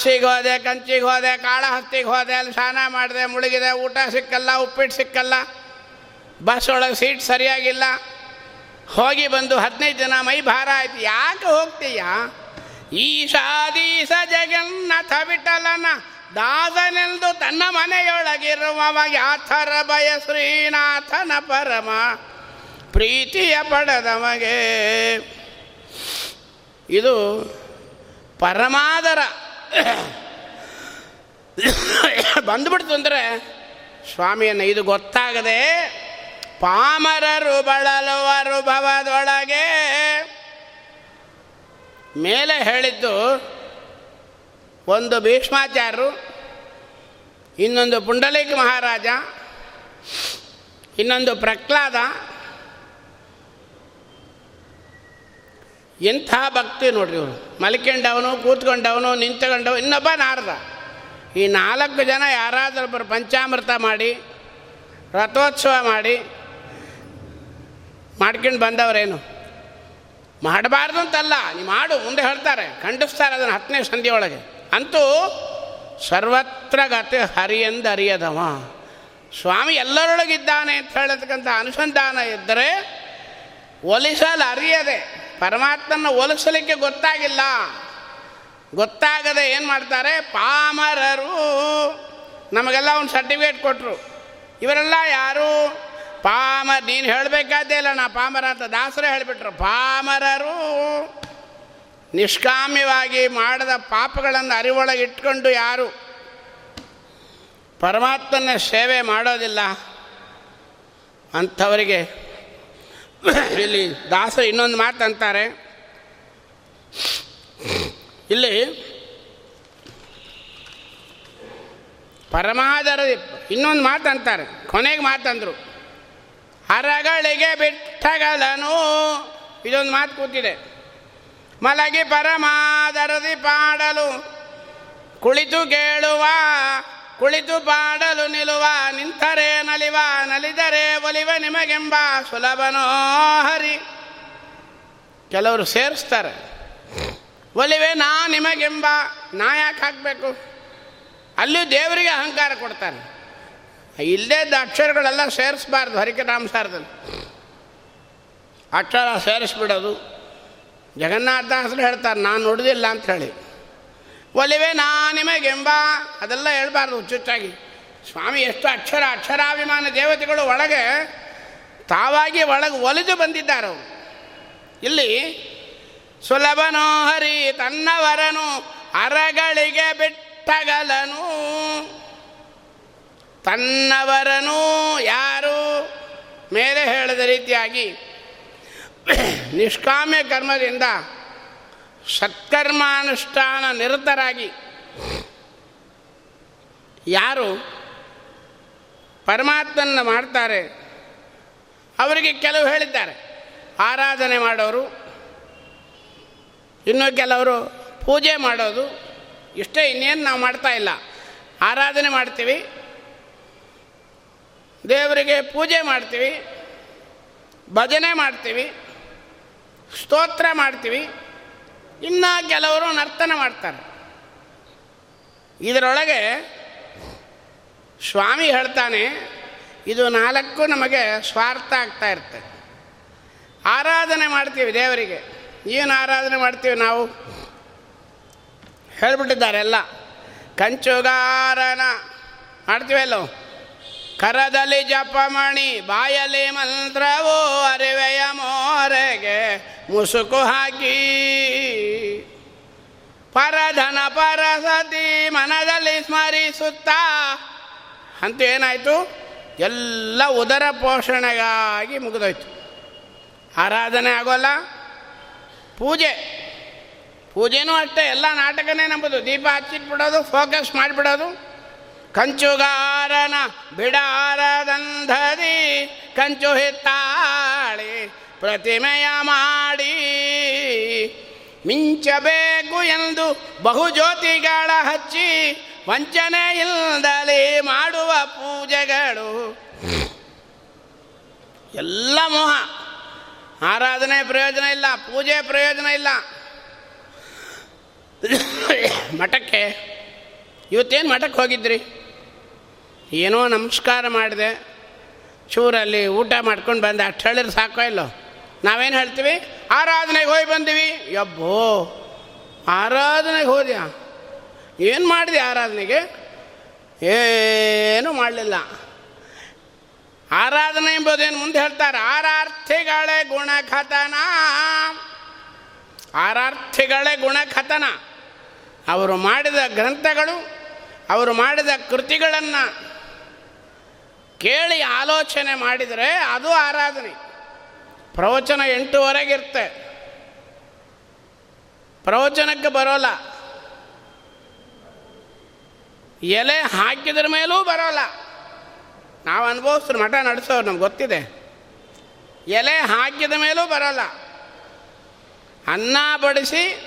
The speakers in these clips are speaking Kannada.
ಕಾಶಿಗೆ ಹೋದೆ, ಕಂಚಿಗೆ ಹೋದೆ ಕಾಳಹಸ್ತಿಗೆ ಹೋದೆ, ಅಲ್ಲಿ ಸ್ನಾನ ಮಾಡಿದೆ, ಮುಳುಗಿದೆ, ಊಟ ಸಿಕ್ಕಲ್ಲ, ಉಪ್ಪಿಟ್ಟು ಸಿಕ್ಕಲ್ಲ ಬಸ್ ಒಳಗೆ ಸೀಟ್ ಸರಿಯಾಗಿಲ್ಲ. ಹೋಗಿ ಬಂದು ಹದಿನೈದು ದಿನ, ಮೈ ಭಾರ ಆಯ್ತು. ಯಾಕೆ ಹೋಗ್ತೀಯ? ಈಶಾದೀಶ ಜಗನ್ನಾಥ ವಿಠಲನ ದಾಸನೆಂದು ತನ್ನ ಮನೆಯೊಳಗಿರುವವ ಯಾಥರ ಭಯ ಶ್ರೀನಾಥನ ಪರಮ ಪ್ರೀತಿಯ ಪಡೆದಮಗೆ ಇದು ಪರಮಾದರ. ಬಂದ್ಬಿಡ್ತು ಅಂದರೆ ಸ್ವಾಮಿಯನ್ನು ಇದು ಗೊತ್ತಾಗದೆ ಪಾಮರರು ಬಳಲುವರು ಭವದೊಳಗೆ ಮೇಲೆ ಹೇಳಿದ್ದು ಒಂದು ಭೀಷ್ಮಾಚಾರ್ಯರು, ಇನ್ನೊಂದು ಪುಂಡಲೀಕ ಮಹಾರಾಜ, ಇನ್ನೊಂದು ಪ್ರಹ್ಲಾದ ಎಂಥ ಭಕ್ತಿ ನೋಡ್ರಿ ಇವರು. ಮಲ್ಕೊಂಡವನು, ಕೂತ್ಕೊಂಡವನು ನಿಂತ್ಕೊಂಡವ ಇನ್ನೊಬ್ಬ ನಾರದ. ಈ ನಾಲ್ಕು ಜನ ಯಾರಾದರೂ ಒಬ್ಬರು ಪಂಚಾಮೃತ ಮಾಡಿ, ರಥೋತ್ಸವ ಮಾಡಿ, ಮಾಡ್ಕೊಂಡು ಬಂದವರೇನು? ಮಾಡಬಾರ್ದು ಅಂತಲ್ಲ ನೀವು ಮಾಡು, ಮುಂದೆ ಹೇಳ್ತಾರೆ. ಖಂಡಿಸ್ತಾರೆ ಅದನ್ನು ಹತ್ತನೇ ಸಂಧಿಯೊಳಗೆ ಅಂತೂ ಸರ್ವತ್ರ ಗತಿ ಹರಿಯಂದು ಅರಿಯದವ ಸ್ವಾಮಿ ಎಲ್ಲರೊಳಗಿದ್ದಾನೆ ಅಂತ ಹೇಳತಕ್ಕಂಥ ಅನುಸಂಧಾನ ಇದ್ದರೆ ಒಲಿಸಲು ಅರಿಯದೆ ಪರಮಾತ್ಮನ ಒಲಿಸಲಿಕ್ಕೆ ಗೊತ್ತಾಗಿಲ್ಲ. ಗೊತ್ತಾಗದೆ ಏನು ಮಾಡ್ತಾರೆ? ಪಾಮರರು. ನಮಗೆಲ್ಲ ಒಂದು ಸರ್ಟಿಫಿಕೇಟ್ ಕೊಟ್ಟರು ಇವರೆಲ್ಲ ಯಾರು? ಪಾಮ, ನೀನು ಹೇಳಬೇಕಾದ್ದೇ ಇಲ್ಲ, ನಾ ಪಾಮರ ಅಂತ ದಾಸರೇ ಹೇಳಿಬಿಟ್ರು. ಪಾಮರರು ನಿಷ್ಕಾಮ್ಯವಾಗಿ ಮಾಡದ ಪಾಪಗಳನ್ನು ಅರಿವೊಳಗೆ ಇಟ್ಕೊಂಡು ಯಾರು? ಪರಮಾತ್ಮನ ಸೇವೆ ಮಾಡೋದಿಲ್ಲ. ಅಂಥವರಿಗೆ ಇಲ್ಲಿ ದಾಸರು ಇನ್ನೊಂದು ಮಾತು ಅಂತಾರೆ. ಇಲ್ಲಿ ಪರಮಾದರ ಇನ್ನೊಂದು ಮಾತು ಅಂತಾರೆ. ಕೊನೆಗೆ ಮಾತಂದರು. ಹರಗಳಿಗೆ ಬಿಟ್ಟಗಲನು. ಇದೊಂದು ಮಾತು ಕೂತಿದೆ. ಮಲಗಿ ಪರಮಾದರದಿ ಪಾಡಲು ಕುಳಿತು ಕೇಳುವ ಕುಳಿತು ಪಾಡಲು ನಿಲುವ, ನಿಂತರೆ ನಲಿವ, ನಲಿದರೆ ಒಲಿವ ನಿಮಗೆಂಬ ಸುಲಭನೋ ಹರಿ. ಕೆಲವರು ಸೇರಿಸ್ತಾರೆ. ಒಲಿವೆ ನಾ ನಿಮಗೆಂಬ, ನಾ ಯಾಕೆ ಹಾಕಬೇಕು? ಅಲ್ಲೂ ದೇವರಿಗೆ ಅಹಂಕಾರ ಕೊಡ್ತಾನೆ ಇಲ್ಲದೇ ಅಕ್ಷರಗಳೆಲ್ಲ ಸೇರಿಸ್ಬಾರ್ದು ಹರಿಕರಾಮಸಾರದಲ್ಲಿ ಅಕ್ಷರ ಸೇರಿಸ್ಬಿಡೋದು. ಜಗನ್ನಾಥದಾಸರು ಹೇಳ್ತಾರೆ, ನಾನು ನೋಡೋದಿಲ್ಲ ಅಂತ ಹೇಳಿ. ಒಲಿವೆ ನಾ ನಿಮಗೆಂಬ? ಅದೆಲ್ಲ ಹೇಳ್ಬಾರ್ದು ಹುಚ್ಚುಚ್ಚಾಗಿ. ಸ್ವಾಮಿ, ಎಷ್ಟು ಅಕ್ಷರ, ಅಕ್ಷರಾಭಿಮಾನ ದೇವತೆಗಳು ಒಳಗೆ ತಾವಾಗಿ ಒಳಗೆ ಒಲಿದು ಬಂದಿದ್ದಾರೆ ಇಲ್ಲಿ, ಸುಲಭನೋ ಹರಿ ತನ್ನವರನು, ಅರಗಳಿಗೆ ಬಿಟ್ಟಗಲನು. ತನ್ನವರನು ಯಾರು? ಮೇಲೆ ಹೇಳಿದ ರೀತಿಯಾಗಿ, ನಿಷ್ಕಾಮ್ಯ ಕರ್ಮದಿಂದ ಸತ್ಕರ್ಮಾನುಷ್ಠಾನ ನಿರತರಾಗಿ. ಯಾರು ಪರಮಾತ್ಮನ ಮಾಡ್ತಾರೆ? ಅವರಿಗೆ ಕೆಲವು ಹೇಳಿದ್ದಾರೆ. ಆರಾಧನೆ ಮಾಡೋರು, ಇನ್ನು ಕೆಲವರು ಪೂಜೆ ಮಾಡೋದು, ಇಷ್ಟೇ ಇನ್ನೇನು ನಾವು ಮಾಡ್ತಾ ಇಲ್ಲ. ಆರಾಧನೆ ಮಾಡ್ತೀವಿ, ದೇವರಿಗೆ ಪೂಜೆ ಮಾಡ್ತೀವಿ, ಭಜನೆ ಮಾಡ್ತೀವಿ, ಸ್ತೋತ್ರ ಮಾಡ್ತೀವಿ ಇನ್ನು ಕೆಲವರು ನರ್ತನ ಮಾಡ್ತಾರೆ. ಇದರೊಳಗೆ ಸ್ವಾಮಿ ಹೇಳ್ತಾನೆ, ಇದು ನಾಲ್ಕು ನಮಗೆ ಸ್ವಾರ್ಥ ಆಗ್ತಾ ಇರ್ತದೆ. ಆರಾಧನೆ ಮಾಡ್ತೀವಿ ದೇವರಿಗೆ. ಏನು ಆರಾಧನೆ ಮಾಡ್ತೀವಿ ನಾವು? ಹೇಳ್ಬಿಟ್ಟಿದ್ದಾರೆ ಎಲ್ಲ. ಕಂಚುಗಾರನ. ಮಾಡ್ತೀವಲ್ಲೋ ಕರದಲ್ಲಿ ಜಪಮಣಿ ಬಾಯಲಿ ಮಂತ್ರವೋ ಅರಿವೆಯ ಮೋರೆಗೆ ಮುಸುಕು ಹಾಕಿ. ಪರಧನ ಪರಸತಿ ಮನದಲ್ಲಿ ಸ್ಮರಿಸುತ್ತಾ. ಅಂತ ಏನಾಯಿತು ಎಲ್ಲ ಉದರ ಪೋಷಣೆಗಾಗಿ ಮುಗಿದೋಯ್ತು. ಆರಾಧನೆ ಆಗೋಲ್ಲ. ಪೂಜೆ. ಪೂಜೆನೂ ಅಷ್ಟೇ, ಎಲ್ಲ ನಾಟಕನೇ ನಂಬೋದು. ದೀಪ ಹಚ್ಚಿಟ್ಬಿಡೋದು ಫೋಕಸ್ ಮಾಡಿಬಿಡೋದು. ಕಂಚುಗಾರನ ಬಿಡಾರದಂಧದಿ ಕಂಚು ಹಿತ್ತಾಳಿ ಪ್ರತಿಮೆಯ ಮಾಡಿ ಮಿಂಚಬೇಕು ಎಂದು ಬಹುಜ್ಯೋತಿಗಳ ಹಚ್ಚಿ ವಂಚನೆ ಇಲ್ಲದಲೇ ಮಾಡುವ ಪೂಜೆಗಳು. ಎಲ್ಲ ಮೋಹ. ಆರಾಧನೆ ಪ್ರಯೋಜನ ಇಲ್ಲ, ಪೂಜೆ ಪ್ರಯೋಜನ ಇಲ್ಲ. ಮಠಕ್ಕೆ ಇವತ್ತೇನು ಮಠಕ್ಕೆ ಹೋಗಿದ್ರಿ? ಏನೋ ನಮಸ್ಕಾರ ಮಾಡಿದೆ. ಚೂರಲ್ಲಿ ಊಟ ಮಾಡ್ಕೊಂಡು ಬಂದೆ. ಅಷ್ಟು ಹೇಳಿದ್ರೆ ಸಾಕೋ ಇಲ್ಲೋ? ನಾವೇನು ಹೇಳ್ತೀವಿ? ಆರಾಧನೆಗೆ ಹೋಗಿ ಬಂದೀವಿ. ಯಬ್ಬೋ, ಆರಾಧನೆಗೆ ಹೋದ್ಯಾ? ಏನು ಮಾಡಿದೆ ಆರಾಧನೆಗೆ? ಏನೂ ಮಾಡಲಿಲ್ಲ. ಆರಾಧನೆ ಎಂಬುದೇನು ಮುಂದೆ ಹೇಳ್ತಾರೆ? ಆರಾರ್ಥಿಗಳೇ ಗುಣಖತನ ಆರಾರ್ಥಿಗಳೇ ಗುಣಖತನ ಅವರು ಮಾಡಿದ ಗ್ರಂಥಗಳು, ಅವರು ಮಾಡಿದ ಕೃತಿಗಳನ್ನು ಕೇಳಿ ಆಲೋಚನೆ ಮಾಡಿದರೆ ಅದು ಆರಾಧನೆ. ಪ್ರವಚನ ಎಂಟುವರೆಗಿರುತ್ತೆ ಪ್ರವಚನಕ್ಕೆ ಬರೋಲ್ಲ. ಎಲೆ ಹಾಕಿದ್ರ ಮೇಲೂ ಬರೋಲ್ಲ. ನಾವು ಅನುಭವಿಸ್ರು, ಮಠ ನಡೆಸೋರು, ನಮ್ಗೆ ಗೊತ್ತಿದೆ. ಎಲೆ ಹಾಕಿದ ಮೇಲೂ ಬರೋಲ್ಲ. ಅನ್ನ ಬಡಿಸಿ,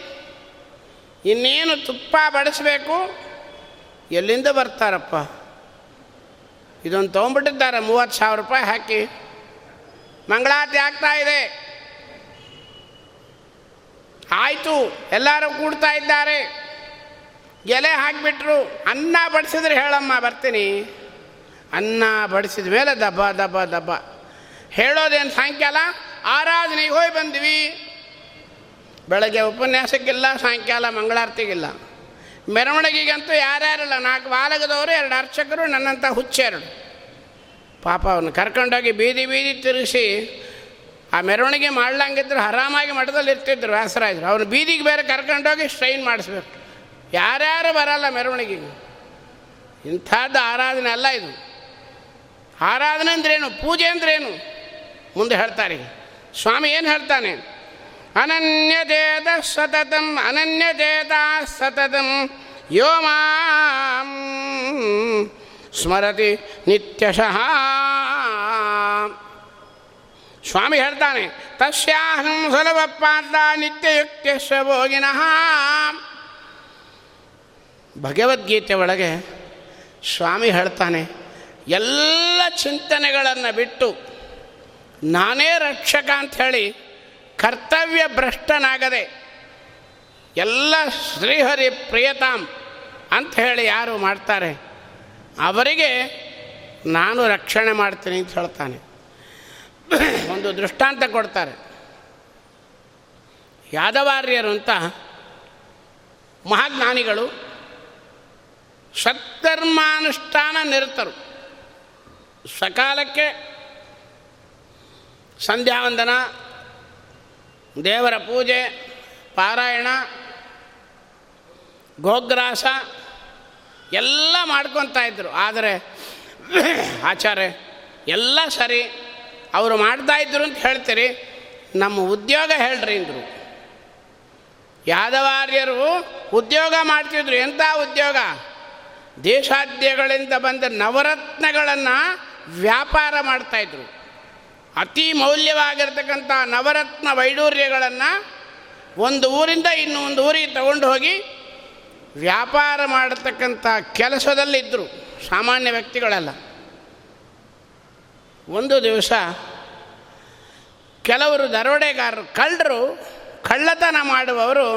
ಇನ್ನೇನು ತುಪ್ಪ ಬಡಿಸ್ಬೇಕು? ಎಲ್ಲಿಂದ ಬರ್ತಾರಪ್ಪ? ಇದೊಂದು ತೊಗೊಂಬಿಟ್ಟಿದ್ದಾರೆ ಮೂವತ್ತು ಸಾವಿರ ರೂಪಾಯಿ ಹಾಕಿ. ಮಂಗಳಾರತಿ ಆಗ್ತಾ ಇದೆ. ಆಯಿತು, ಎಲ್ಲರೂ ಕೂಡ್ತಾ ಇದ್ದಾರೆ. ಎಲೆ ಹಾಕಿಬಿಟ್ರು. ಅನ್ನ ಬಡಿಸಿದ್ರೆ ಹೇಳಮ್ಮ, ಬರ್ತೀನಿ. ಅನ್ನ ಬಡಿಸಿದ ಮೇಲೆ ದಬ್ಬ ದಬ್ಬ ದಬ್ಬ. ಹೇಳೋದೇನು ಸಾಯಂಕಾಲ ಆರಾಧನೆಗೆ ಹೋಗಿ ಬಂದ್ವಿ. ಬೆಳಗ್ಗೆ ಉಪನ್ಯಾಸಕ್ಕಿಲ್ಲ, ಸಾಯಂಕಾಲ ಮಂಗಳಾರತಿಗಿಲ್ಲ. ಮೆರವಣಿಗೆಗಂತೂ ಯಾರ್ಯಾರಲ್ಲ, ನಾಲ್ಕು ಬಾಲಗದವರು ಎರಡು ಅರ್ಚಕರು ನನ್ನಂಥ ಹುಚ್ಚೆರಡು ಪಾಪ ಅವನು ಕರ್ಕೊಂಡೋಗಿ ಬೀದಿ ಬೀದಿ ತಿರುಗಿಸಿ ಆ ಮೆರವಣಿಗೆ ಮಾಡ್ಲಂಗಿದ್ರು ಆರಾಮಾಗಿ ಮಠದಲ್ಲಿ ಇರ್ತಿದ್ರು ವ್ಯಾಸರಾಜರು ಅವ್ನು ಬೀದಿಗೆ ಬೇರೆ ಕರ್ಕೊಂಡೋಗಿ ಸ್ಟ್ರೈನ್ ಮಾಡಿಸ್ಬೇಕು. ಯಾರ್ಯಾರು ಬರಲ್ಲ ಮೆರವಣಿಗೆಗೆ. ಇಂಥದ್ದು ಆರಾಧನೆ ಅಲ್ಲ ಇದು. ಆರಾಧನೆ ಅಂದ್ರೇನು, ಪೂಜೆ ಅಂದ್ರೇನು? ಮುಂದೆ ಹೇಳ್ತಾರೆ. ಸ್ವಾಮಿ ಏನು ಹೇಳ್ತಾನೆ? ಅನನ್ಯಚೇತ ಸತತಂ ಅನನ್ಯಚೇತ ಸತತಂ ಯೋ ಮಾಂ ಸ್ಮರತಿ ನಿತ್ಯಶಃ. ಸ್ವಾಮಿ ಹೇಳ್ತಾನೆ, ತಸ್ಯಾಹಂ ಸುಲಭ ಪಾತ್ರ ನಿತ್ಯಯುಕ್ತಸ್ವ ಭೋಗಿನಃ. ಭಗವದ್ಗೀತೆ ಒಳಗೆ ಸ್ವಾಮಿ ಹೇಳ್ತಾನೆ, ಎಲ್ಲ ಚಿಂತನೆಗಳನ್ನು ಬಿಟ್ಟು ನಾನೇ ರಕ್ಷಕ ಅಂಥೇಳಿ ಕರ್ತವ್ಯ ಭ್ರಷ್ಟನಾಗದೆ ಎಲ್ಲ ಶ್ರೀಹರಿ ಪ್ರಿಯತಾಮ್ ಅಂತ ಹೇಳಿ ಯಾರು ಮಾಡ್ತಾರೆ? ಅವರಿಗೆ ನಾನು ರಕ್ಷಣೆ ಮಾಡ್ತೀನಿ ಅಂತ ಹೇಳ್ತಾನೆ. ಒಂದು ದೃಷ್ಟಾಂತ ಕೊಡ್ತಾರೆ. ಯಾದವಾರ್ಯರು ಅಂತ ಮಹಾಜ್ಞಾನಿಗಳು ಸತ್ಕರ್ಮಾನುಷ್ಠಾನ ನಿರತರು. ಸಕಾಲಕ್ಕೆ ಸಂಧ್ಯಾವಂದನ ದೇವರ ಪೂಜೆ, ಪಾರಾಯಣ, ಗೋಗ್ರಾಸ, ಎಲ್ಲ ಮಾಡ್ಕೊತಾ ಇದ್ದರು ಆದರೆ ಆಚಾರ್ಯ, ಎಲ್ಲ ಸರಿ, ಅವರು ಮಾಡ್ತಾಯಿದ್ರು ಅಂತ ಹೇಳ್ತೀರಿ, ನಮ್ಮ ಉದ್ಯೋಗ ಹೇಳ್ರಿ ಅಂದರು. ಯಾದವಾರ್ಯರು ಉದ್ಯೋಗ ಮಾಡ್ತಿದ್ರು. ಎಂಥ ಉದ್ಯೋಗ? ದೇಶಾದ್ಯಗಳಿಂದ ಬಂದ ನವರತ್ನಗಳನ್ನು ವ್ಯಾಪಾರ ಮಾಡ್ತಾಯಿದ್ರು ಅತಿ ಮೌಲ್ಯವಾಗಿರ್ತಕ್ಕಂಥ ನವರತ್ನ ವೈಡೂರ್ಯಗಳನ್ನು ಒಂದು ಊರಿಂದ ಇನ್ನೊಂದು ಊರಿಗೆ ತಗೊಂಡು ಹೋಗಿ ವ್ಯಾಪಾರ ಮಾಡತಕ್ಕಂಥ ಕೆಲಸದಲ್ಲಿದ್ದರು ಸಾಮಾನ್ಯ ವ್ಯಕ್ತಿಗಳೆಲ್ಲ. ಒಂದು ದಿವಸ ಕೆಲವರು ದರೋಡೆಗಾರರು ಕಳ್ಳರು, ಕಳ್ಳತನ ಮಾಡುವವರು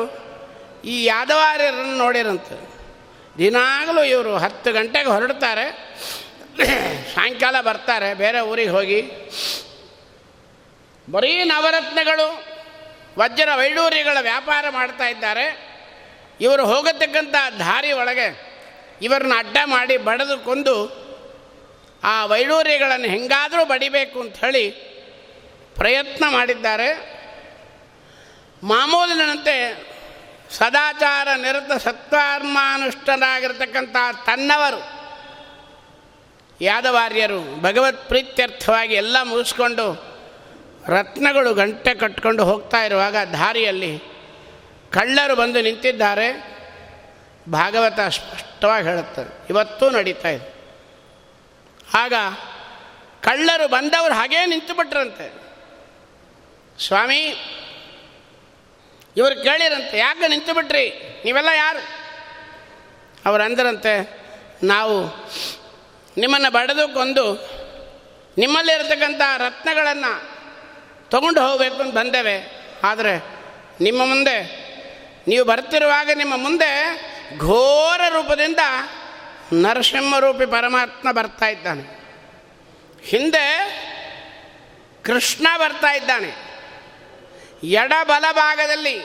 ಈ ಯಾದವಾರ್ಯರನ್ನು ನೋಡಿರಂತ. ದಿನಾಗಲೂ ಇವರು ಹತ್ತು ಗಂಟೆಗೆ ಹೊರಡ್ತಾರೆ, ಸಾಯಂಕಾಲ ಬರ್ತಾರೆ, ಬೇರೆ ಊರಿಗೆ ಹೋಗಿ ಬರೀ ನವರತ್ನಗಳು, ವಜ್ರ ವೈಡೂರ್ಯಗಳ ವ್ಯಾಪಾರ ಮಾಡ್ತಾ ಇದ್ದಾರೆ. ಇವರು ಹೋಗತಕ್ಕಂಥ ದಾರಿ ಒಳಗೆ ಇವರನ್ನ ಅಡ್ಡ ಮಾಡಿ ಬಡಿದು ಕೊಂದು ಆ ವೈಡೂರ್ಯಗಳನ್ನು ಹೆಂಗಾದರೂ ಬಡಿಬೇಕು ಅಂತ ಹೇಳಿ ಪ್ರಯತ್ನ ಮಾಡಿದ್ದಾರೆ. ಮಾಮೂಲಿನಂತೆ ಸದಾಚಾರ ನಿರತ ಸತ್ವಾರ್ಮಾನುಷ್ಠರಾಗಿರ್ತಕ್ಕಂಥ ತನ್ನವರು ಯಾದವಾರ್ಯರು ಭಗವತ್ ಪ್ರೀತ್ಯರ್ಥವಾಗಿ ಎಲ್ಲ ಮುಗಿಸ್ಕೊಂಡು ರತ್ನಗಳು ಗಂಟೆ ಕಟ್ಕೊಂಡು ಹೋಗ್ತಾ ಇರುವಾಗ ದಾರಿಯಲ್ಲಿ ಕಳ್ಳರು ಬಂದು ನಿಂತಿದ್ದಾರೆ. ಭಾಗವತ ಸ್ಪಷ್ಟವಾಗಿ ಹೇಳುತ್ತಾರೆ. ಇವತ್ತೂ ನಡೀತಾ ಇದೆ. ಆಗ ಕಳ್ಳರು ಬಂದವರು ಹಾಗೇ ನಿಂತುಬಿಟ್ರಂತೆ. ಸ್ವಾಮಿ, ಇವರು ಕೇಳಿರಂತೆ, ಯಾಕೆ ನಿಂತುಬಿಟ್ರಿ? ನೀವೆಲ್ಲ ಯಾರು? ಅವರು ಅಂದರಂತೆ, ನಾವು ನಿಮ್ಮನ್ನು ಬಡದು ಕೊಂದು ನಿಮ್ಮಲ್ಲಿರತಕ್ಕಂಥ ರತ್ನಗಳನ್ನು ತಗೊಂಡು ಹೋಗಬೇಕು ಅಂತ ಬಂದೇವೆ. ಆದರೆ ನಿಮ್ಮ ಮುಂದೆ, ನೀವು ಬರ್ತಿರುವಾಗ ನಿಮ್ಮ ಮುಂದೆ ಘೋರ ರೂಪದಿಂದ ನರಸಿಂಹರೂಪಿ ಪರಮಾತ್ಮ ಬರ್ತಾ ಇದ್ದಾನೆ. ಹಿಂದೆ ಕೃಷ್ಣ ಬರ್ತಾ ಇದ್ದಾನೆ. ಎಡ ಬಲಭಾಗದಲ್ಲಿ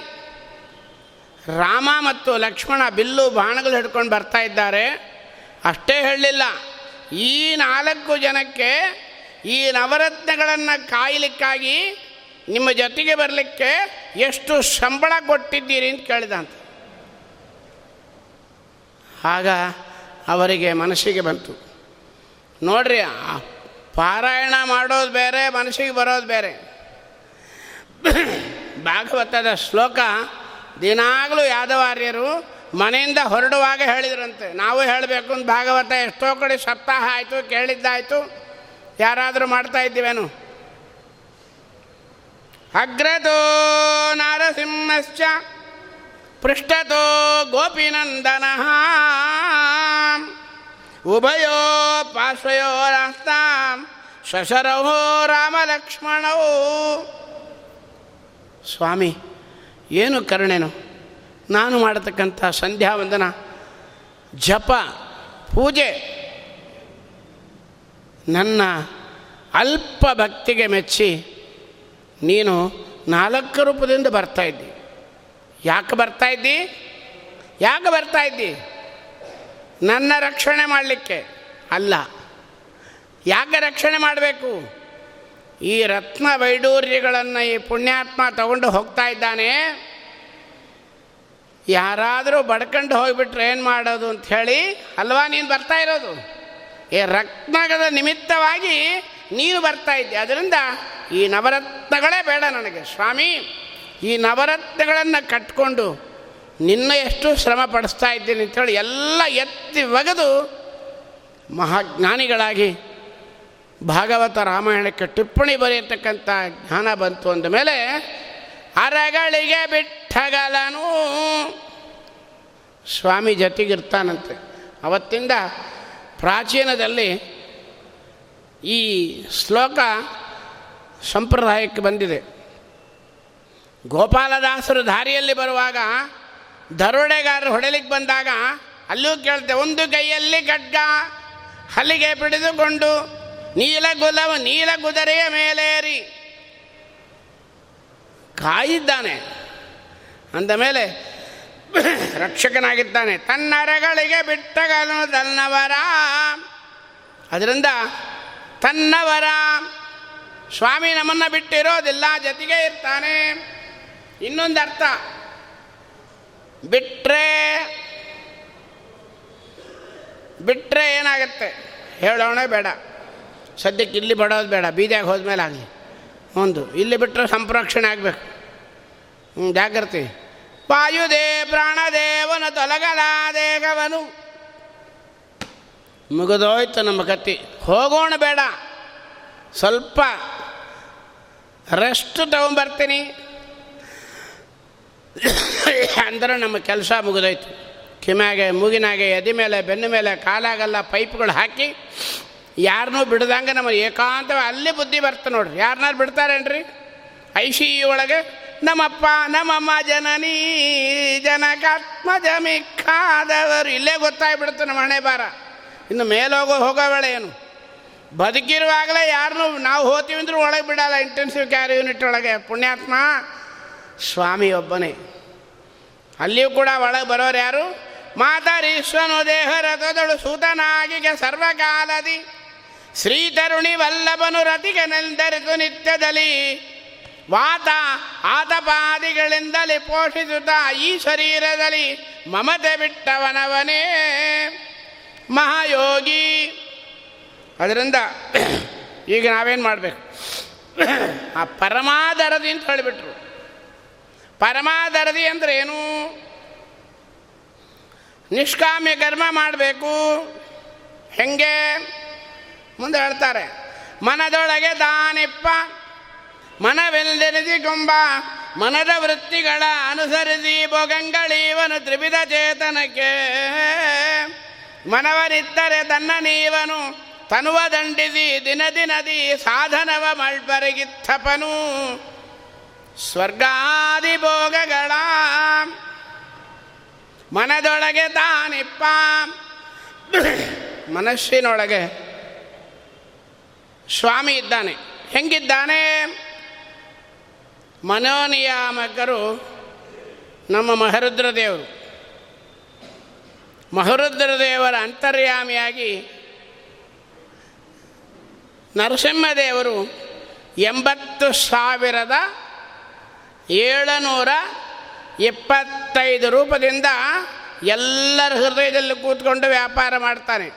ರಾಮ ಮತ್ತು ಲಕ್ಷ್ಮಣ ಬಿಲ್ಲು ಬಾಣಗಳು ಹಿಡ್ಕೊಂಡು ಬರ್ತಾ ಇದ್ದಾರೆ. ಅಷ್ಟೇ ಹೇಳಲಿಲ್ಲ. ಈ ನಾಲ್ಕು ಜನಕ್ಕೆ ಈ ನವರತ್ನಗಳನ್ನು ಕಾಯಲಿಕ್ಕಾಗಿ ನಿಮ್ಮ ಜೊತೆಗೆ ಬರಲಿಕ್ಕೆ ಎಷ್ಟು ಸಂಬಳ ಕೊಟ್ಟಿದ್ದೀರಿ ಅಂತ ಕೇಳಿದಂತ. ಆಗ ಅವರಿಗೆ ಮನಸ್ಸಿಗೆ ಬಂತು. ನೋಡ್ರಿ ಪಾರಾಯಣ ಮಾಡೋದು ಬೇರೆ, ಮನಸ್ಸಿಗೆ ಬರೋದು ಬೇರೆ. ಭಾಗವತದ ಶ್ಲೋಕ, ದಿನಾಗಲೂ ಯಾದವಾರ್ಯರು ಮನೆಯಿಂದ ಹೊರಡುವಾಗ ಹೇಳಿದ್ರಂತೆ. ನಾವು ಹೇಳಬೇಕು ಅಂತ ಭಾಗವತ ಎಷ್ಟೋ ಕಡೆ ಸಪ್ತಾಹ ಆಯಿತು, ಕೇಳಿದ್ದಾಯಿತು. ಯಾರಾದರೂ ಮಾಡ್ತಾ ಇದ್ದೀವೇನು ಅಗ್ರತೋ ನಾರಸಿಂಹಶ್ಚ ಪೃಷ್ಠತೋ ಗೋಪಿನಂದನ, ಉಭಯೋ ಪಾರ್ಶ್ವಯೋ ರಾಸ್ತಾಂ ಶಶರವೋ ರಾಮಲಕ್ಷ್ಮಣವು ಸ್ವಾಮಿ, ಏನು ಕರುಣೆನು? ನಾನು ಮಾಡತಕ್ಕಂಥ ಸಂಧ್ಯಾ ವಂದನ ಜಪ, ಪೂಜೆ ನನ್ನ ಅಲ್ಪ ಭಕ್ತಿಗೆ ಮೆಚ್ಚಿ ನೀನು ನಾಲ್ಕು ರೂಪದಿಂದ ಬರ್ತಾ ಇದ್ದಿ. ಯಾಕೆ ಬರ್ತಾ ಇದ್ದಿ? ಯಾಕೆ ಬರ್ತಾ ಇದ್ದಿ? ನನ್ನ ರಕ್ಷಣೆ ಮಾಡಲಿಕ್ಕೆ ಅಲ್ಲ. ಯಾಕೆ ರಕ್ಷಣೆ ಮಾಡಬೇಕು? ಈ ರತ್ನ ವೈಡೂರ್ಯಗಳನ್ನು ಈ ಪುಣ್ಯಾತ್ಮ ತಗೊಂಡು ಹೋಗ್ತಾ ಇದ್ದಾನೆ. ಯಾರಾದರೂ ಬಡ್ಕೊಂಡು ಹೋಗಿಬಿಟ್ರೆ ಏನು ಮಾಡೋದು ಅಂತ ಹೇಳಿ ಅಲ್ವಾ ನೀನು ಬರ್ತಾ ಇರೋದು? ರತ್ನಗಳ ನಿಮಿತ್ತವಾಗಿ ನೀನು ಬರ್ತಾ ಇದ್ದೆ. ಅದರಿಂದ ಈ ನವರತ್ನಗಳೇ ಬೇಡ ನನಗೆ, ಸ್ವಾಮಿ. ಈ ನವರತ್ನಗಳನ್ನು ಕಟ್ಕೊಂಡು ನಿನ್ನ ಎಷ್ಟು ಶ್ರಮ ಪಡಿಸ್ತಾ ಇದ್ದೀನಿ ಅಂತೇಳಿ ಎಲ್ಲ ಎತ್ತಿ ಒಗೆದು ಮಹಾಜ್ಞಾನಿಗಳಾಗಿ ಭಾಗವತ ರಾಮಾಯಣಕ್ಕೆ ಟಿಪ್ಪಣಿ ಬರೆಯತಕ್ಕಂಥ ಜ್ಞಾನ ಬಂತು ಅಂದ ಮೇಲೆ, ಅರಗಳಿಗೆ ಬಿಟ್ಟಗಲನು ಸ್ವಾಮಿ ಜೊತೆಗಿರ್ತಾನಂತೆ. ಅವತ್ತಿಂದ ಪ್ರಾಚೀನದಲ್ಲಿ ಈ ಶ್ಲೋಕ ಸಂಪ್ರದಾಯಕ್ಕೆ ಬಂದಿದೆ. ಗೋಪಾಲದಾಸರು ದಾರಿಯಲ್ಲಿ ಬರುವಾಗ ದರೋಡೆಗಾರರು ಹೊಡೆಲಿಕ್ಕೆ ಬಂದಾಗ ಅಲ್ಲೂ ಕೇಳ್ತೆ, ಒಂದು ಕೈಯಲ್ಲಿ ಖಡ್ಗ ಹಲಿಗೆ ಬಿಡಿದುಕೊಂಡು ನೀಲ ಗುಲವ ನೀಲ ಕುದುರೆಯ ಮೇಲೇರಿ ಕಾಯಿದ್ದಾನೆ. ಅಂದ ಮೇಲೆ ರಕ್ಷಕನಾಗಿದ್ದಾನೆ. ತನ್ನರಗಳಿಗೆ ಬಿಟ್ಟಗಲು ತನ್ನವರ. ಅದರಿಂದ ತನ್ನವರ. ಸ್ವಾಮಿ ನಮ್ಮನ್ನು ಬಿಟ್ಟಿರೋದಿಲ್ಲ, ಜೊತೆಗೆ ಇರ್ತಾನೆ. ಇನ್ನೊಂದು ಅರ್ಥ. ಬಿಟ್ಟರೆ ಬಿಟ್ಟರೆ ಏನಾಗುತ್ತೆ? ಹೇಳೋಣ ಬೇಡ. ಸದ್ಯಕ್ಕೆ ಇಲ್ಲಿ ಬಡೋದು ಬೇಡ, ಬೀದಿಯಾಗಿ ಹೋದ್ಮೇಲೆ ಆಗಲಿ. ಒಂದು, ಇಲ್ಲಿ ಬಿಟ್ಟರೆ ಸಂಪ್ರೋಕ್ಷಣೆ ಆಗಬೇಕು. ಹ್ಞೂ ಜಾಗ್ರತೆ. ವಾಯುದೇ ಪ್ರಾಣದೇವನ ತೊಲಗಲ ದೇಹವನು ಮುಗಿದೋಯ್ತು ನಮ್ಮ ಕತ್ತಿ. ಹೋಗೋಣ ಬೇಡ. ಸ್ವಲ್ಪ ರೆಸ್ಟ್ ತಗೊಂಬರ್ತೀನಿ. ಅಂದ್ರೆ ನಮ್ಮ ಕೆಲಸ ಮುಗಿದೋಯ್ತು. ಕಿಮ್ಯಾಗೆ, ಮೂಗಿನಾಗೆ, ಎದೆ ಮೇಲೆ, ಬೆನ್ನು ಮೇಲೆ, ಕಾಲಾಗಲ್ಲ ಪೈಪ್ಗಳು ಹಾಕಿ ಯಾರನ್ನೂ ಬಿಡ್ದಂಗೆ ನಮ್ಮ ಏಕಾಂತ ಅಲ್ಲಿ ಬುದ್ಧಿ ಬರ್ತ ನೋಡ್ರಿ. ಯಾರನ್ನಾರು ಬಿಡ್ತಾರೇನ್ರಿ? ಐ ಸಿ ಒಳಗೆ ನಮ್ಮಪ್ಪ, ನಮ್ಮಮ್ಮ ಜನನೀ ಜನಕಾತ್ಮಜಮಿಕ್ಕಾದವರು ಇಲ್ಲೇ ಗೊತ್ತಾಗ್ಬಿಡುತ್ತೆ ನಮ್ಮ ಹಣೆ ಬಾರ ಇನ್ನು ಮೇಲೋಗೋ ಹೋಗೋವಳೇನು ಬದುಕಿರುವಾಗಲೇ ಯಾರನ್ನು ನಾವು ಹೋತೀವಿ ಅಂದ್ರೂ ಒಳಗೆ ಬಿಡಲ್ಲ ಇಂಟೆನ್ಸಿವ್ ಕೇರ್ ಯೂನಿಟ್ ಒಳಗೆ. ಪುಣ್ಯಾತ್ಮ, ಸ್ವಾಮಿ ಒಬ್ಬನೇ. ಅಲ್ಲಿಯೂ ಕೂಡ ಒಳಗೆ ಬರೋರು ಯಾರು? ಮಾತರೀಶ್ವನು ದೇಹ ರಥದಳು ಸೂತನಾಗಿಗೆ ಸರ್ವಕಾಲದಿ. ಶ್ರೀ ತರುಣಿ ವಲ್ಲಭನು ರತಿಗೆ ನೆಂದರಿತು ನಿತ್ಯದಲ್ಲಿ. ವಾತ ಆತಪಾದಿಗಳಿಂದಲೇ ಪೋಷಿಸುತ್ತಾ ಈ ಶರೀರದಲ್ಲಿ ಮಮತೆ ಬಿಟ್ಟವನವನೇ. ಮಹಾಯೋಗಿ. ಅದರಿಂದ ಈಗ ನಾವೇನು ಮಾಡಬೇಕು? ಆ ಪರಮಾದರದಿ ಅಂತ ಹೇಳಿಬಿಟ್ರು. ಪರಮಾದರದಿ ಅಂದ್ರೆ ಏನು? ನಿಷ್ಕಾಮ್ಯ ಕರ್ಮ ಮಾಡಬೇಕು. ಹೆಂಗೆ? ಮುಂದೆ ಹೇಳ್ತಾರೆ. ಮನದೊಳಗೆ ತಾನಿಪ್ಪ ಮನವೆಲ್ದೆನಿಸಿಕೊಂಬ ಮನದ ವೃತ್ತಿಗಳ ಅನುಸರಿಸಿ ಭೋಗಂಗಳೀವನು ತ್ರಿವಿಧ ಚೇತನಕ್ಕೆ. ಮನವನಿತ್ತರೆ ತನ್ನ ನೀವನು, ತನುವ ದಂಡಿಸಿ ದಿನ ದಿನದಿ ಸಾಧನವ ಮಳ್ಪರಗಿತ್ತಪನು ಸ್ವರ್ಗಾದಿ ಭೋಗಗಳ, ಮನದೊಳಗೆ ತಾನಿಪ್ಪ. ಮನಸ್ಸಿನೊಳಗೆ ಸ್ವಾಮಿ ಇದ್ದಾನೆ. ಹೆಂಗಿದ್ದಾನೆ? ಮನೋನಿಯಾಮಕರು ನಮ್ಮ ಮಹರುದ್ರ ದೇವರು ಮಹರುದ್ರ ದೇವರ ಅಂತರ್ಯಾಮಿಯಾಗಿ ನರಸಿಂಹದೇವರು ಎಂಬತ್ತು ಸಾವಿರದ ಏಳುನೂರ ಇಪ್ಪತ್ತೈದು ರೂಪದಿಂದ ಎಲ್ಲರ ಹೃದಯದಲ್ಲಿ ಕೂತ್ಕೊಂಡು ವ್ಯಾಪಾರ ಮಾಡ್ತಾನೆ.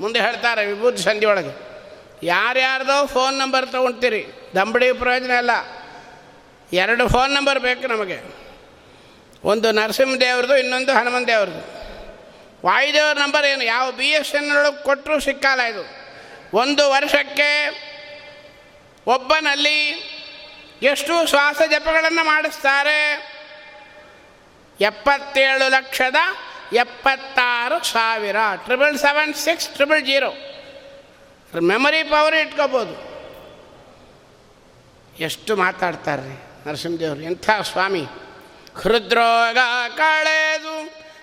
ಮುಂದೆ ಹೇಳ್ತಾರೆ, ವಿಭೂತಿ ಸಂಧಿ ಒಳಗೆ ಯಾರ್ಯಾರ್ದೋ ಫೋನ್ ನಂಬರ್ ತೊಗೊಳ್ತೀರಿ ದಂಬಡಿ ಪ್ರಯೋಜನ ಇಲ್ಲ. ಎರಡು ಫೋನ್ ನಂಬರ್ ಬೇಕು ನಮಗೆ. ಒಂದು ನರಸಿಂಹದೇವ್ರದ್ದು ಇನ್ನೊಂದು ಹನುಮನ್ ದೇವ್ರದ್ದು. ವಾಯುದೇವ್ರ ನಂಬರ್ ಏನು? ಯಾವ ಬಿ ಎಸ್ ಎನ್ ಒಳಗೆ ಕೊಟ್ಟರು ಸಿಕ್ಕಲ್ಲ ಇದು. ಒಂದು ವರ್ಷಕ್ಕೆ ಒಬ್ಬನಲ್ಲಿ ಎಷ್ಟು ಶ್ವಾಸ ಜಪಗಳನ್ನು ಮಾಡಿಸ್ತಾರೆ. ಎಪ್ಪತ್ತೇಳು ಲಕ್ಷದ ಎಪ್ಪತ್ತಾರು ಸಾವಿರ. Triple seven six triple zero memory power ಇಟ್ಕೋಬೋದು. ಎಷ್ಟು ಮಾತಾಡ್ತಾರೆ ನರಸಿಂಹದೇವರು, ಎಂಥ ಸ್ವಾಮಿ? ಹೃದ್ರೋಗ ಕಳೆದು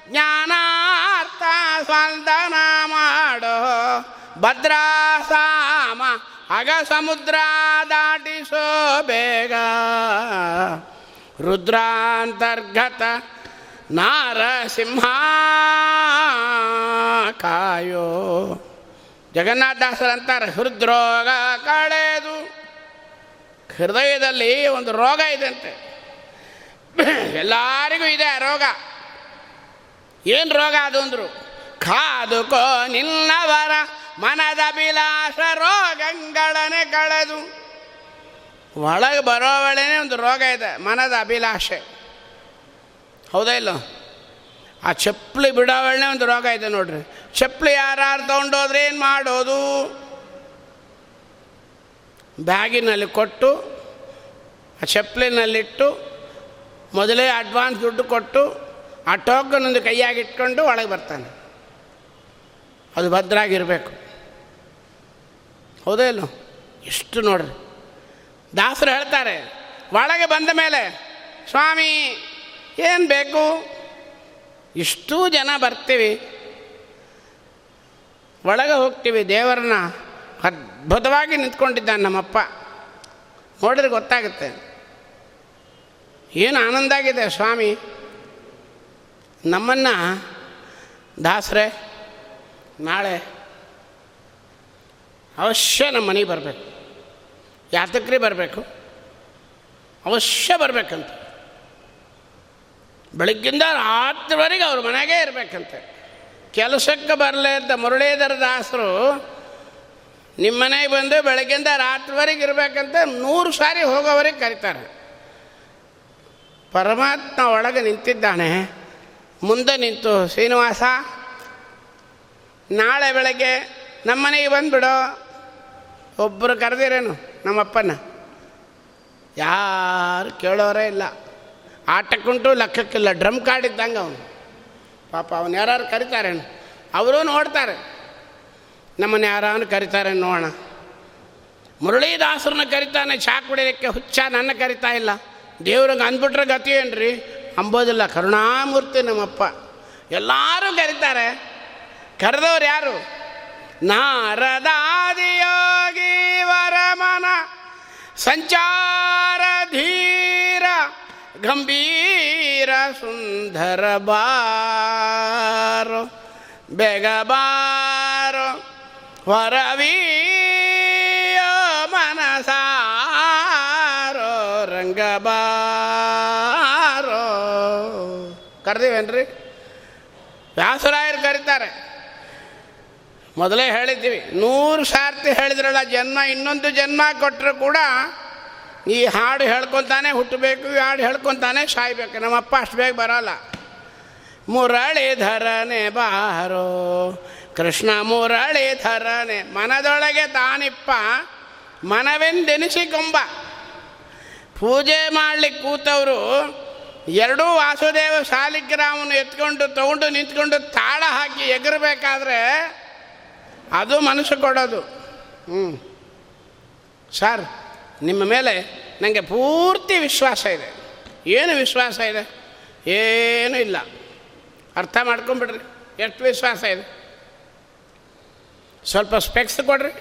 ಜ್ಞಾನಾರ್ಥ ಸ್ವಂದನ ಮಾಡೋ ಭದ್ರಾಸಾಮ ಅಗ ಸಮುದ್ರ ದಾಟಿಸೋ ಬೇಗ. ರುದ್ರಾಂತರ್ಗತ ನಾರಸಿಂಹ ಕಾಯೋ ಜಗನ್ನಾಥದಾಸರಂತಾರೆ ಹೃದ್ರೋಗ ಕಳೆದು ಹೃದಯದಲ್ಲಿ ಒಂದು ರೋಗ ಇದೆಂತೆ ಎಲ್ಲರಿಗೂ ಇದೆ ರೋಗ. ಏನು ರೋಗ ಅದು ಅಂದರು? ಕಾದುಕೋ ನಿನ್ನವರ ಮನದ ಬಿಲಾಸ ರೋಗಗಳನೆ ಕಳೆದು. ಒಳಗೆ ಬರೋವಳೇನೆ ಒಂದು ರೋಗ ಇದೆ, ಮನದ ಅಭಿಲಾಷೆ. ಹೌದಾ ಇಲ್ಲೋ? ಆ ಚಪ್ಪಲಿ ಬಿಡೋವಳನೆ ಒಂದು ರೋಗ ಇದೆ ನೋಡ್ರಿ. ಚಪ್ಪಲಿ ಯಾರು ತೊಗೊಂಡೋದ್ರೆ ಏನು ಮಾಡೋದು? ಬ್ಯಾಗಿನಲ್ಲಿ ಕೊಟ್ಟು ಚಪ್ಪಲಿನಲ್ಲಿಟ್ಟು, ಮೊದಲೇ ಅಡ್ವಾನ್ಸ್ ದುಡ್ಡು ಕೊಟ್ಟು, ಆ ಟೋಕನೊಂದು ಕೈಯಾಗಿಟ್ಕೊಂಡು ಒಳಗೆ ಬರ್ತಾನೆ. ಅದು ಭದ್ರಾಗಿರಬೇಕು. ಹೌದೇ ಇಲ್ಲೋ ಇಷ್ಟು ನೋಡ್ರಿ. ದಾಸರು ಹೇಳ್ತಾರೆ, ಒಳಗೆ ಬಂದ ಮೇಲೆ, ಸ್ವಾಮಿ, ಏನು ಬೇಕು? ಇಷ್ಟೂ ಜನ ಬರ್ತೀವಿ. ಒಳಗೆ ಹೋಗ್ತೀವಿ ದೇವರನ್ನ. ಅದ್ಭುತವಾಗಿ ನಿಂತ್ಕೊಂಡಿದ್ದಾನೆ ನಮ್ಮಪ್ಪ. ನೋಡಿದ್ರೆ ಗೊತ್ತಾಗುತ್ತೆ. ಏನು ಆನಂದ ಆಗಿದೆ ಸ್ವಾಮಿ. ನಮ್ಮನ್ನು ದಾಸರೇ, ನಾಳೆ ಅವಶ್ಯ ನಮ್ಮ ಮನೆಗೆ ಬರಬೇಕು. ಯಾತಕ್ರಿ ಬರಬೇಕು? ಅವಶ್ಯ ಬರಬೇಕಂತ. ಬೆಳಗ್ಗಿಂದ ರಾತ್ರಿವರೆಗೆ ಅವ್ರ ಮನೆಗೇ ಇರಬೇಕಂತೆ. ಕೆಲಸಕ್ಕೆ ಬರಲೇ ಅಂತ ಮುರುಳೀಧರ ದಾಸರು ನಿಮ್ಮ ಮನೆಗೆ ಬಂದು ಬೆಳಗ್ಗೆಯಿಂದ ರಾತ್ರಿವರೆಗೆ ಇರಬೇಕಂತ ನೂರು ಸಾರಿ ಹೋಗೋವರೆಗೆ ಕರೀತಾರೆ. ಪರಮಾತ್ಮ ಒಳಗೆ ನಿಂತಿದ್ದಾನೆ. ಮುಂದೆ ನಿಂತು, ಶ್ರೀನಿವಾಸ, ನಾಳೆ ಬೆಳಗ್ಗೆ ನಮ್ಮನೆಗೆ ಬಂದುಬಿಡೋ. ಒಬ್ಬರು ಕರೆದಿರೇನು? ನಮ್ಮಪ್ಪನ? ಯಾರು ಕೇಳೋರೇ ಇಲ್ಲ. ಆಟಕ್ಕುಂಟು, ಲೆಕ್ಕಕ್ಕಿಲ್ಲ. ಡ್ರಮ್ ಕಾರ್ಡ್ ಇದ್ದಂಗೆ ಅವನು. ಪಾಪ ಅವನು ಯಾರು ಕರಿತಾರೇನು? ಅವರು ನೋಡ್ತಾರೆ. ನಮ್ಮನ್ನು ಯಾರನ್ನು ಕರಿತಾರೆ ನೋಡೋಣ. ಮುರಳೀದಾಸರನ್ನ ಕರಿತಾನೆ, ಚಾ ಕುಡಿಯೋದಕ್ಕೆ ಹುಚ್ಚ ನನ್ನ ಕರಿತಾ ಇಲ್ಲ. ದೇವ್ರಿಗೆ ಅಂದ್ಬಿಟ್ರೆ ಗತಿ ಏನ್ರಿ? ಅಂಬೋದಿಲ್ಲ, ಕರುಣಾಮೂರ್ತಿ ನಮ್ಮಪ್ಪ. ಎಲ್ಲರೂ ಕರೀತಾರೆ. ಕರೆದವ್ರು ಯಾರು? ನಾರದಾದಿಯೋಗಿ ವರಮನ, ಸಂಚಾರ ಧೀರ, ಗಂಭೀರ ಸುಂದರ ಬಾರ, ಬೇಗ ಬಾರೋ ಹೊರವೀಯ ಮನಸಾರೋ ರಂಗಬಾರೋ. ಕರೆದಿವೇನ್ರಿ? ವ್ಯಾಸರಾಯರು ಕರೀತಾರೆ. ಮೊದಲೇ ಹೇಳಿದ್ದೀವಿ, ನೂರು ಸಾರ್ತಿ ಹೇಳಿದ್ರಲ್ಲ, ಜನ್ಮ, ಇನ್ನೊಂದು ಜನ್ಮ ಕೊಟ್ಟರು ಕೂಡ ಈ ಹಾಡು ಹೇಳ್ಕೊತಾನೆ ಹುಟ್ಟಬೇಕು, ಈ ಹಾಡು ಹೇಳ್ಕೊತಾನೆ ಸಾಯ್ಬೇಕು. ನಮ್ಮಪ್ಪ ಅಷ್ಟು ಬೇಗ ಬರೋಲ್ಲ. ಮುರಳೀಧರನೆ ಬಾರೋ ಕೃಷ್ಣ ಥರನೆ ಮನದೊಳಗೆ ತಾನಿಪ್ಪ, ಮನವೆಂದೆನಿಸಿಕೊಂಬ. ಪೂಜೆ ಮಾಡಲಿಕ್ಕೆ ಕೂತವರು, ಎರಡೂ ವಾಸುದೇವ ಶಾಲಿಗ್ರಾಮನ್ನು ಎತ್ಕೊಂಡು ತಗೊಂಡು ನಿಂತ್ಕೊಂಡು ತಾಳ ಹಾಕಿ ಎಗರಬೇಕಾದ್ರೆ ಅದು ಮನಸ್ಸು ಕೊಡೋದು. ಹ್ಞೂ ಸರ್, ನಿಮ್ಮ ಮೇಲೆ ನನಗೆ ಪೂರ್ತಿ ವಿಶ್ವಾಸ ಇದೆ. ಏನು ವಿಶ್ವಾಸ ಇದೆ? ಏನೂ ಇಲ್ಲ. ಅರ್ಥ ಮಾಡ್ಕೊಂಬಿಡ್ರಿ. ಎಷ್ಟು ವಿಶ್ವಾಸ ಇದೆ? ಸ್ವಲ್ಪ ಸ್ಪೆಕ್ಸ್ ಕೊಡ್ರಿ.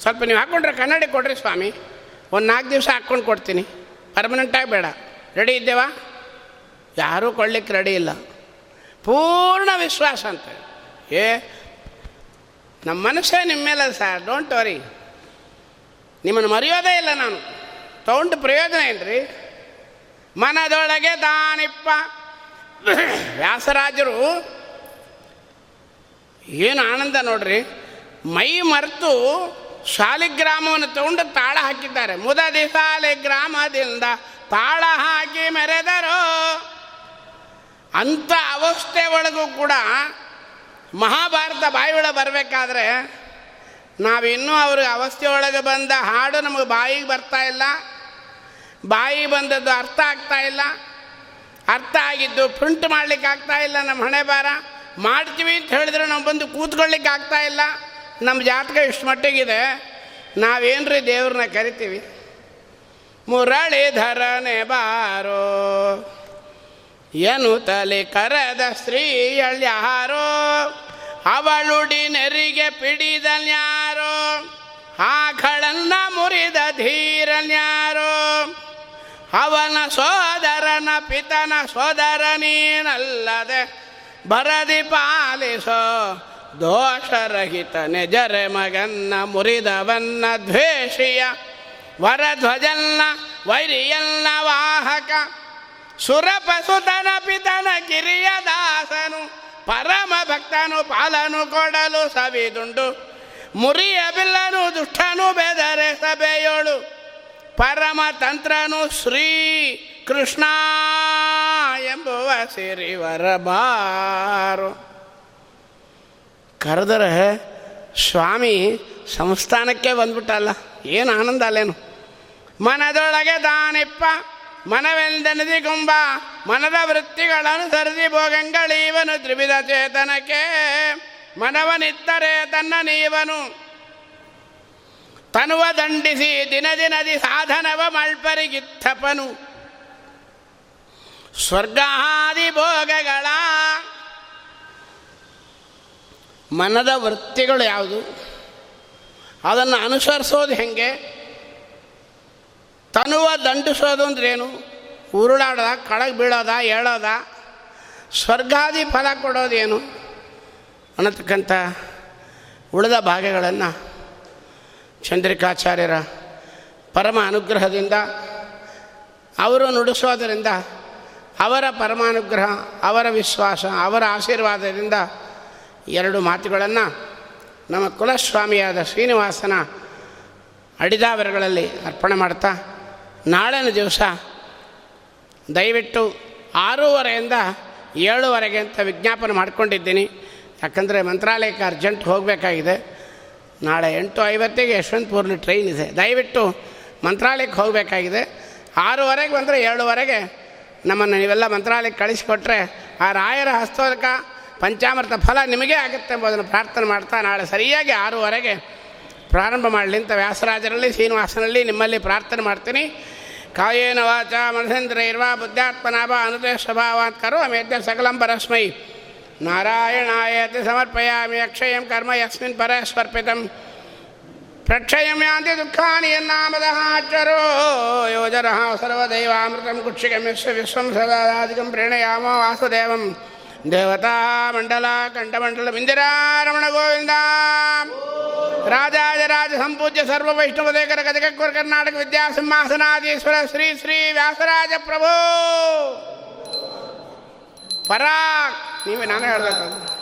ಸ್ವಲ್ಪ ನೀವು ಹಾಕ್ಕೊಂಡ್ರೆ ಕನ್ನಡಿ ಕೊಡ್ರಿ ಸ್ವಾಮಿ. ಒಂದು ನಾಲ್ಕು ದಿವಸ ಹಾಕ್ಕೊಂಡು ಕೊಡ್ತೀನಿ. ಪರ್ಮನೆಂಟಾಗಿ ಬೇಡ. ರೆಡಿ ಇದ್ದೇವಾ? ಯಾರೂ ಕೊಡ್ಲಿಕ್ಕೆ ರೆಡಿ ಇಲ್ಲ. ಪೂರ್ಣ ವಿಶ್ವಾಸ ಅಂತ. ಏ ನಮ್ಮ ಮನಸ್ಸೇ ನಿಮ್ಮ ಮೇಲೆ ಸರ್ ಡೋಂಟ್ ವರಿ ನಿಮ್ಮನ್ನು ಮರೆಯೋದೇ ಇಲ್ಲ ನಾನು. ತೊಗೊಂಡು ಪ್ರಯೋಜನ ಏನ್ರಿ? ಮನದೊಳಗೆ ದಾನಿಪ್ಪ. ವ್ಯಾಸರಾಜರು ಏನು ಆನಂದ ನೋಡ್ರಿ? ಮೈ ಮರೆತು ಶಾಲಿಗ್ರಾಮವನ್ನು ತಗೊಂಡು ತಾಳ ಹಾಕಿದ್ದಾರೆ. ಮುದದಿ ಶಾಲಿಗ್ರಾಮದಿಂದ ತಾಳ ಹಾಕಿ ಮೆರೆದರು. ಅಂಥ ಅವಸ್ಥೆ ಒಳಗೂ ಕೂಡ ಮಹಾಭಾರತ ಬಾಯಿಯೊಳ ಬರಬೇಕಾದ್ರೆ ನಾವಿನ್ನೂ ಅವ್ರ ಅವಸ್ಥೆ ಒಳಗೆ ಬಂದ ಹಾಡು ನಮಗೆ ಬಾಯಿಗೆ ಬರ್ತಾ ಇಲ್ಲ. ಬಾಯಿ ಬಂದದ್ದು ಅರ್ಥ ಆಗ್ತಾ ಇಲ್ಲ. ಅರ್ಥ ಆಗಿದ್ದು ಪ್ರಿಂಟ್ ಮಾಡ್ಲಿಕ್ಕೆ ಆಗ್ತಾ ಇಲ್ಲ ನಮ್ಮ ಹಣೆ ಮಾಡ್ತೀವಿ ಅಂತ ಹೇಳಿದ್ರೆ ನಾವು ಬಂದು ಕೂತ್ಕೊಳ್ಳಿಕ್ಕೆ ಆಗ್ತಾ ಇಲ್ಲ. ನಮ್ಮ ಜಾತಕ ಇಷ್ಟು ಮಟ್ಟಿಗಿದೆ. ನಾವೇನ್ರಿ ದೇವ್ರನ್ನ ಕರಿತೀವಿ? ಮುರಳೀಧರನೆ ಬಾರೋ. ಏನು ತಲೆ ಕರೆದ ಸ್ತ್ರೀಯಳ್ಯಾರೋ ಅವಳುಡಿ ನೆರಿಗೆ ಪಿಡಿದನ್ಯಾರೋ ಆಕಳನ್ನ ಮುರಿದ ಧೀರನ್ಯಾರೋ ಅವನ ಸೋದರನ ಪಿತನ ಸೋದರ ನೀನಲ್ಲದೆ ಬರದಿ ಪಾಲಿಸೋ ದೋಷರಹಿತ ನೆಜರೆ ಮಗನ್ನ ಮುರಿದವನ್ನ ದ್ವೇಷಿಯ ವರಧ್ವಜನ್ನ ವೈರಿಯನ್ನ ವಾಹಕ ಸುರಪಸುತನ ಪಿತನ ಕಿರಿಯ ದಾಸನು ಪರಮ ಭಕ್ತನು ಪಾಲನು ಕೊಡಲು ಸವಿದುಂಡು ಮುರಿಯ ಬಿಲ್ಲನು ದುಷ್ಟನು ಬೆದರೆ ಸಭೆಯೋಳು ಪರಮ ತಂತ್ರನು ಶ್ರೀ ಕೃಷ್ಣ ಎಂಬುವ ಸಿರಿವರ ಬಾರು. ಕರೆದರೆ ಸ್ವಾಮಿ ಸಂಸ್ಥಾನಕ್ಕೆ ಬಂದ್ಬಿಟ್ಟಲ್ಲ, ಏನು ಆನಂದ ಅಲ್ಲೇನು? ಮನದೊಳಗೆ ದಾನಿಪ್ಪ ಮನವೆಂದನದಿ ಕುಂಬ ಮನದ ವೃತ್ತಿಗಳನ್ನು ಸರಿದಿ ಭೋಗಂಗಳೀವನು ತ್ರಿವಿಧ ಚೇತನಕ್ಕೆ. ಮನವನಿತ್ತರೆ ತನ್ನ ನೀವನು. ತನುವ ದಂಡಿಸಿ ದಿನ ದಿನದಿ ಸಾಧನವ ಮಳ್ಪರಿಗಿತ್ತಪನು ಸ್ವರ್ಗಾದಿ ಭೋಗಗಳ ಮನದ ವೃತ್ತಿಗಳು ಯಾವುದು? ಅದನ್ನು ಅನುಸರಿಸೋದು ಹೆಂಗೆ? ತನುವ ದಂಡಿಸೋದು ಅಂದ್ರೇನು ಉರುಳಾಡೋದ ಕಳಗೆ ಬೀಳೋದ ಹೇಳೋದ ಸ್ವರ್ಗಾದಿ ಫಲ ಕೊಡೋದೇನು ಅನ್ನತಕ್ಕಂಥ ಉಳಿದ ಭಾಗಗಳನ್ನು ಚಂದ್ರಿಕಾಚಾರ್ಯರ ಪರಮ ಅನುಗ್ರಹದಿಂದ ಅವರು ನುಡಿಸೋದರಿಂದ ಅವರ ಪರಮಾನುಗ್ರಹ, ಅವರ ವಿಶ್ವಾಸ, ಅವರ ಆಶೀರ್ವಾದದಿಂದ ಎರಡು ಮಾತುಗಳನ್ನು ನಮ್ಮ ಕುಲಸ್ವಾಮಿಯಾದ ಶ್ರೀನಿವಾಸನ ಅಡಿದಾವರಗಳಲ್ಲಿ ಅರ್ಪಣೆ ಮಾಡ್ತಾ, ನಾಳಿನ ದಿವಸ ದಯವಿಟ್ಟು ಆರೂವರೆಯಿಂದ ಏಳುವರೆಗೆ ಅಂತ ವಿಜ್ಞಾಪನೆ ಮಾಡ್ಕೊಂಡಿದ್ದೀನಿ. ಯಾಕಂದರೆ ಮಂತ್ರಾಲಯಕ್ಕೆ ಅರ್ಜೆಂಟ್ ಹೋಗಬೇಕಾಗಿದೆ. ನಾಳೆ ಎಂಟು ಐವತ್ತಿಗೆ ಯಶವಂತಪುರ್ಲಿ ಟ್ರೈನ್ ಇದೆ. ದಯವಿಟ್ಟು ಮಂತ್ರಾಲಯಕ್ಕೆ ಹೋಗಬೇಕಾಗಿದೆ. ಆರೂವರೆಗೆ ಬಂದರೆ ಏಳುವರೆಗೆ ನಮ್ಮನ್ನು ನೀವೆಲ್ಲ ಮಂತ್ರಾಲಯಕ್ಕೆ ಕಳಿಸಿಕೊಟ್ರೆ ಆ ರಾಯರ ಹಸ್ತೋದಕ ಪಂಚಾಮೃತ ಫಲ ನಿಮಗೇ ಆಗುತ್ತೆ ಎಂಬುದನ್ನು ಪ್ರಾರ್ಥನೆ ಮಾಡ್ತಾ ನಾಳೆ ಸರಿಯಾಗಿ ಆರೂವರೆಗೆ ಪ್ರಾರಂಭ ಮಾಡಲಿ ಅಂತ ವ್ಯಾಸರಾಜರಲ್ಲಿ, ಶ್ರೀನಿವಾಸನಲ್ಲಿ ನಿಮ್ಮಲ್ಲಿ ಪ್ರಾರ್ಥನೆ ಮಾಡ್ತೀನಿ. ಕಾಯೇನ ವಾಚ ಮನಸೇಂದ್ರ ಇರ್ವಾ ಬುದ್ಧಾತ್ಮನಾಭ ಅನುದೇ ಸ್ವಭಾವಾತ್ ಕರು ಅಮೇಧ್ಯ ಸಕಲಂ ಪರಸ್ಮೈ. ನಾರಾಯಣಾಯತಿ ಸಮರ್ಪಯಾಮಿ, ಅಕ್ಷಯಂ ಕರ್ಮ ಯಸ್ಮಿನ್ ಪರಸ್ಪರ್ಪಿತಂ ಪ್ರಕ್ಷಯಂ ಯಾಂತಿ ದುಃಖಾನಿ ಯನ್ನಾಮದಹಾಚರೋ ಯೋಜನಃ ಸರ್ವದೈವಾಮೃತಂ ಕುಕ್ಷಿಕಮಿಶ್ವ ವಿಶ್ವಂ ಸದಾದಿಕಂ ಪ್ರೇಣಯಾಮ ವಾಸುದೇವಂ ದೇವತಾ ಮಂಡಲ ಕಂಠಮಂಡಲ ಇಂದಿರಾರಮಣ ಗೋವಿಂದ ರಾಜಾಜರಾಜ ಸಂಪೂಜ್ಯ ಸರ್ವ ವೈಷ್ಣವದೇಕರ ಗದಗಕ್ವರ ಕರ್ನಾಟಕ ವಿದ್ಯಾಸಿಂಹಾಸನಾಧೀಶ್ವರ ಶ್ರೀ ಶ್ರೀ ವ್ಯಾಸರಾಜ ಪ್ರಭು ಪರಾಕ್ ನೀವೇ ನಾನು ಹೇಳ್ಬೇಕು